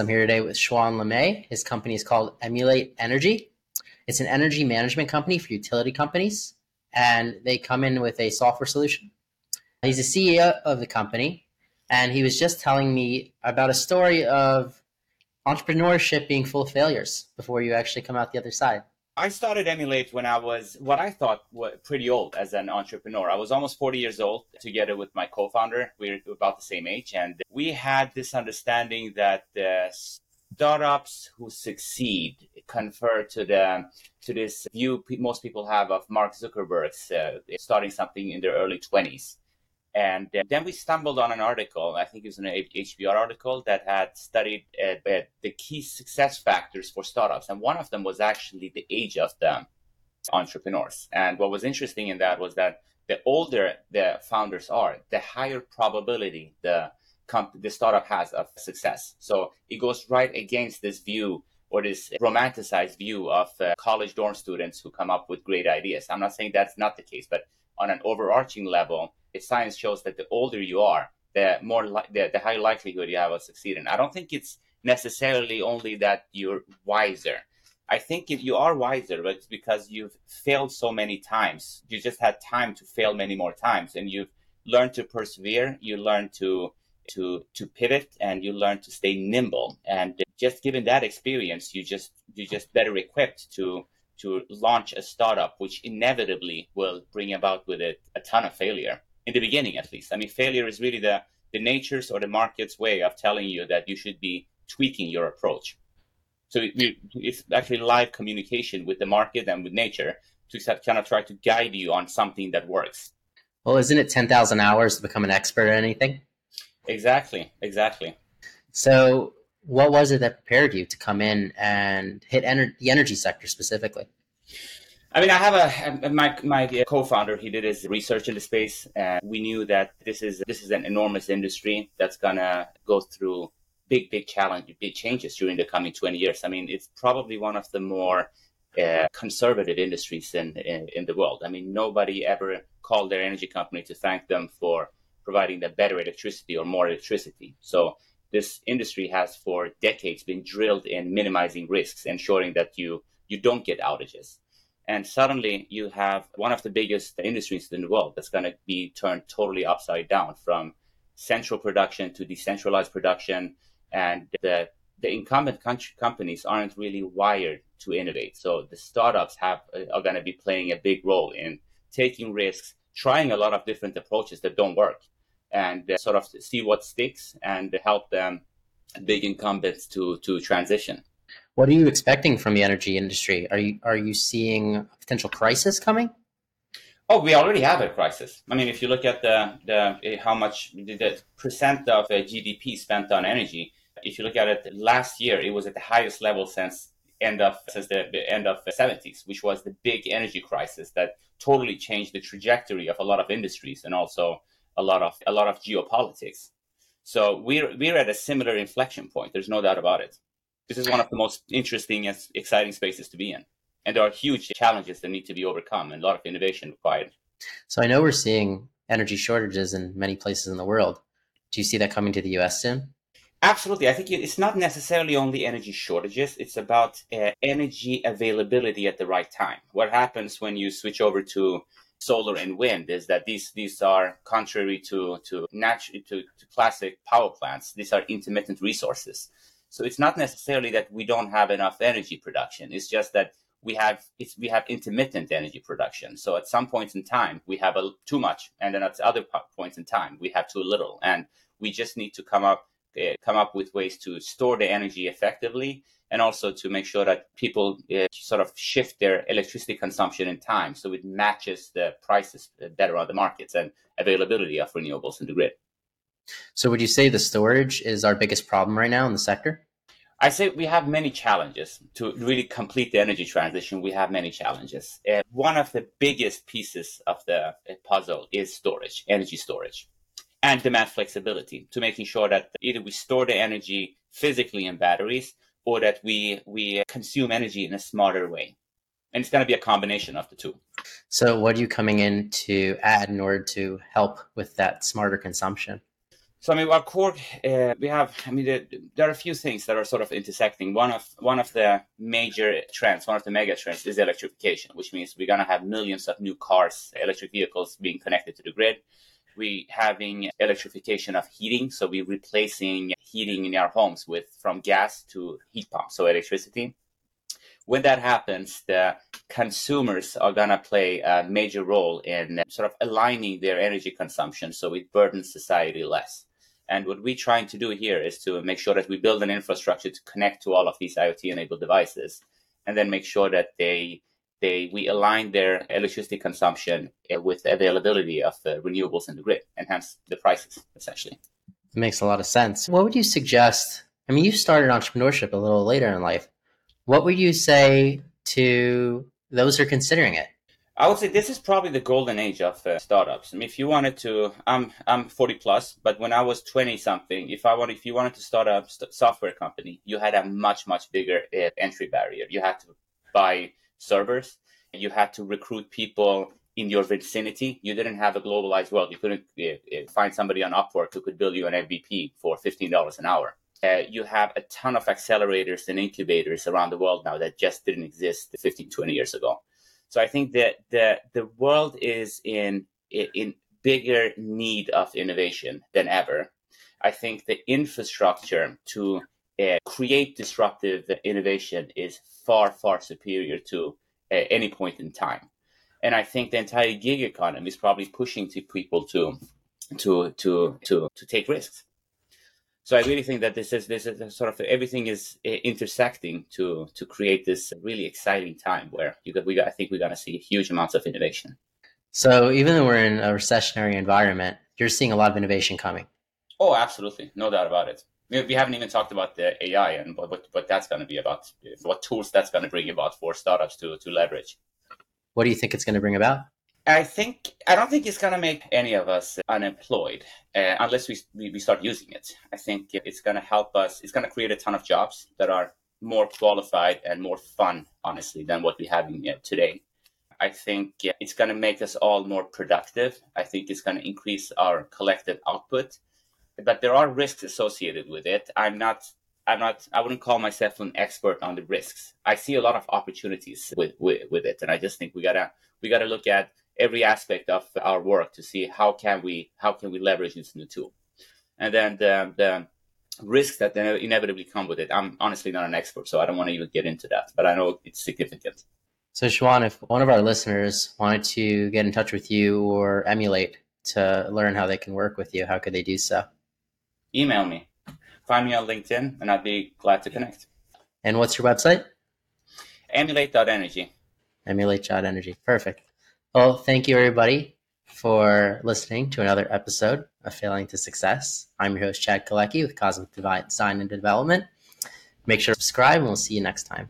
I'm here today with Shwan Lamei. His company is called Emulate Energy. It's an energy management company for utility companies, and they come in with a software solution. He's the CEO of the company, and he was just telling me about a story of entrepreneurship being full of failures before you actually come out the other side. I started Emulate when I was what I thought was pretty old as an entrepreneur. I was almost 40 years old together with my co-founder. We are about the same age and we had this understanding that uh, startups who succeed convert to the to this view most people have of Mark Zuckerberg's uh, starting something in their early 20s and uh, then we stumbled on an article, I think it was an HBR article that had studied uh, the key success factors for startups. And one of them was actually the age of the entrepreneurs. And what was interesting in that was that the older the founders are, the higher probability the comp- the startup has of success. So it goes right against this view or this romanticized view of uh, college dorm students who come up with great ideas. I'm not saying that's not the case, but on an overarching level, science shows that the older you are, the more li- the, the higher likelihood you have of succeeding. I don't think it's necessarily only that you're wiser. I think if you are wiser, but it's because you've failed so many times. You just had time to fail many more times, and you've learned to persevere. You learn to to to pivot, and you learn to stay nimble. And just given that experience, you just you just better equipped to to launch a startup, which inevitably will bring about with it a ton of failure in the beginning at least. I mean, failure is really the, the nature's or the market's way of telling you that you should be tweaking your approach. So it, it's actually live communication with the market and with nature to kind of try to guide you on something that works. Well, isn't it 10,000 hours to become an expert at anything? Exactly, exactly. So, what was it that prepared you to come in and hit ener- the energy sector specifically? I mean, I have a my my co-founder. He did his research in the space, and we knew that this is this is an enormous industry that's gonna go through big, big challenge, big changes during the coming twenty years. I mean, it's probably one of the more uh, conservative industries in, in, in the world. I mean, nobody ever called their energy company to thank them for providing the better electricity or more electricity. So this industry has for decades been drilled in minimizing risks, ensuring that you you don't get outages and suddenly you have one of the biggest industries in the world that's going to be turned totally upside down from central production to decentralized production. And the the incumbent companies aren't really wired to innovate. So the startups have are going to be playing a big role in taking risks trying a lot of different approaches that don't work and uh, sort of see what sticks and help them big incumbents to to transition what are you expecting from the energy industry? Are you are you seeing a potential crisis coming? Oh, we already have a crisis. I mean, if you look at the, the how much the percent of uh, GDP spent on energy, if you look at it last year, it was at the highest level since end of since the, the end of the 70s, which was the big energy crisis that totally changed the trajectory of a lot of industries and also a lot of a lot of geopolitics. So we're we're at a similar inflection point. There's no doubt about it this is one of the most interesting and exciting spaces to be in. And there are huge challenges that need to be overcome and a lot of innovation required. So I know we're seeing energy shortages in many places in the world. Do you see that coming to the US soon? Absolutely. I think it's not necessarily only energy shortages, it's about uh, energy availability at the right time. What happens when you switch over to solar and wind is that these these are contrary to to natural to, to classic power plants. These are intermittent resources. So it's not necessarily that we don't have enough energy production. It's just that we have we have intermittent energy production. So at some points in time we have a, too much, and then at other points in time we have too little, and we just need to come up uh, come up with ways to store the energy effectively, and also to make sure that people uh, sort of shift their electricity consumption in time, so it matches the prices better on the markets and availability of renewables in the grid. So would you say the storage is our biggest problem right now in the sector? I say we have many challenges to really complete the energy transition. We have many challenges. Uh, one of the biggest pieces of the puzzle is storage, energy storage, and demand flexibility to making sure that either we store the energy physically in batteries or that we we consume energy in a smarter way. And it's going to be a combination of the two. So, what are you coming in to add in order to help with that smarter consumption? So I mean, our core, uh, we have. I mean, there, there, are a few things that are sort of intersecting. One of one of the major trends, one of the mega trends, is electrification, which means we're gonna have millions of new cars, electric vehicles being connected to the grid. We having electrification of heating, so we're replacing heating in our homes with from gas to heat pumps, so electricity when that happens, the consumers are to play a major role in sort of aligning their energy consumption so it burdens society less. And what we're trying to do here is to make sure that we build an infrastructure to connect to all of these IoT enabled devices and then make sure that they they we align their electricity consumption uh, with the availability of the renewables in the grid and hence the prices essentially. It makes a lot of sense. What would you suggest? I mean, you started entrepreneurship a little later in life. What would you say to those who are considering it? I would say this is probably the golden age of uh, startups. I mean, if you wanted to, I'm I'm 40 plus, but when I was 20 something, if I wanted, if you wanted to start a st- software company, you had a much much bigger uh, entry barrier. You had to buy servers, and you had to recruit people in your vicinity. You didn't have a globalized world. You couldn't uh, find somebody on Upwork who could build you an MVP for $15 an hour uh, you have a ton of accelerators and incubators around the world now that just didn't exist 15, 20 years ago. So I think that the, the world is in, in bigger need of innovation than ever. I think the infrastructure to uh, create disruptive innovation is far, far superior to uh, any point in time. And I think the entire gig economy is probably pushing to people to, to, to, to, to take risks. So I really think that this is this is sort of everything is eh, intersecting to to create this really exciting time where you got, we got, I think we're going to see huge amounts of innovation. So even though we're in a recessionary environment, you're seeing a lot of innovation coming. Oh, absolutely, no doubt about it. We, we haven't even talked about the AI and what what, what that's going to be about, what tools that's going to bring about for startups to to leverage. What do you think it's going to bring about? I think I don't think it's to make any of us unemployed uh, unless we, we, start using it. I think it's to help us. It's to create a ton of jobs that are more qualified and more fun, honestly, than what we have in, uh, today. I think it's going to make us all more productive. I think it's going to increase our collective output, but there are risks associated with it. I'm not. I'm not. I wouldn't call myself an expert on the risks. I see a lot of opportunities with, with, with it, and I just think we gotta we gotta look at every aspect of our work to see how can we how can we leverage this new tool. And then the, the risks that inevitably come with it. I'm honestly not an expert so i don't want to even get into that but i know it's significant. So Shwan, if one of our listeners wanted to get in touch with you or emulate to learn how they can work with you how could they do so? Email me. Find me on linkedin and i'd be glad to connect. And what's your website? Emulate.energy emulate.energy perfect well, thank you everybody for listening to another episode of Failing to Success. I'm your host, Chad Kalecki with Cosmic Design and Development. Make sure to subscribe and we'll see you next time.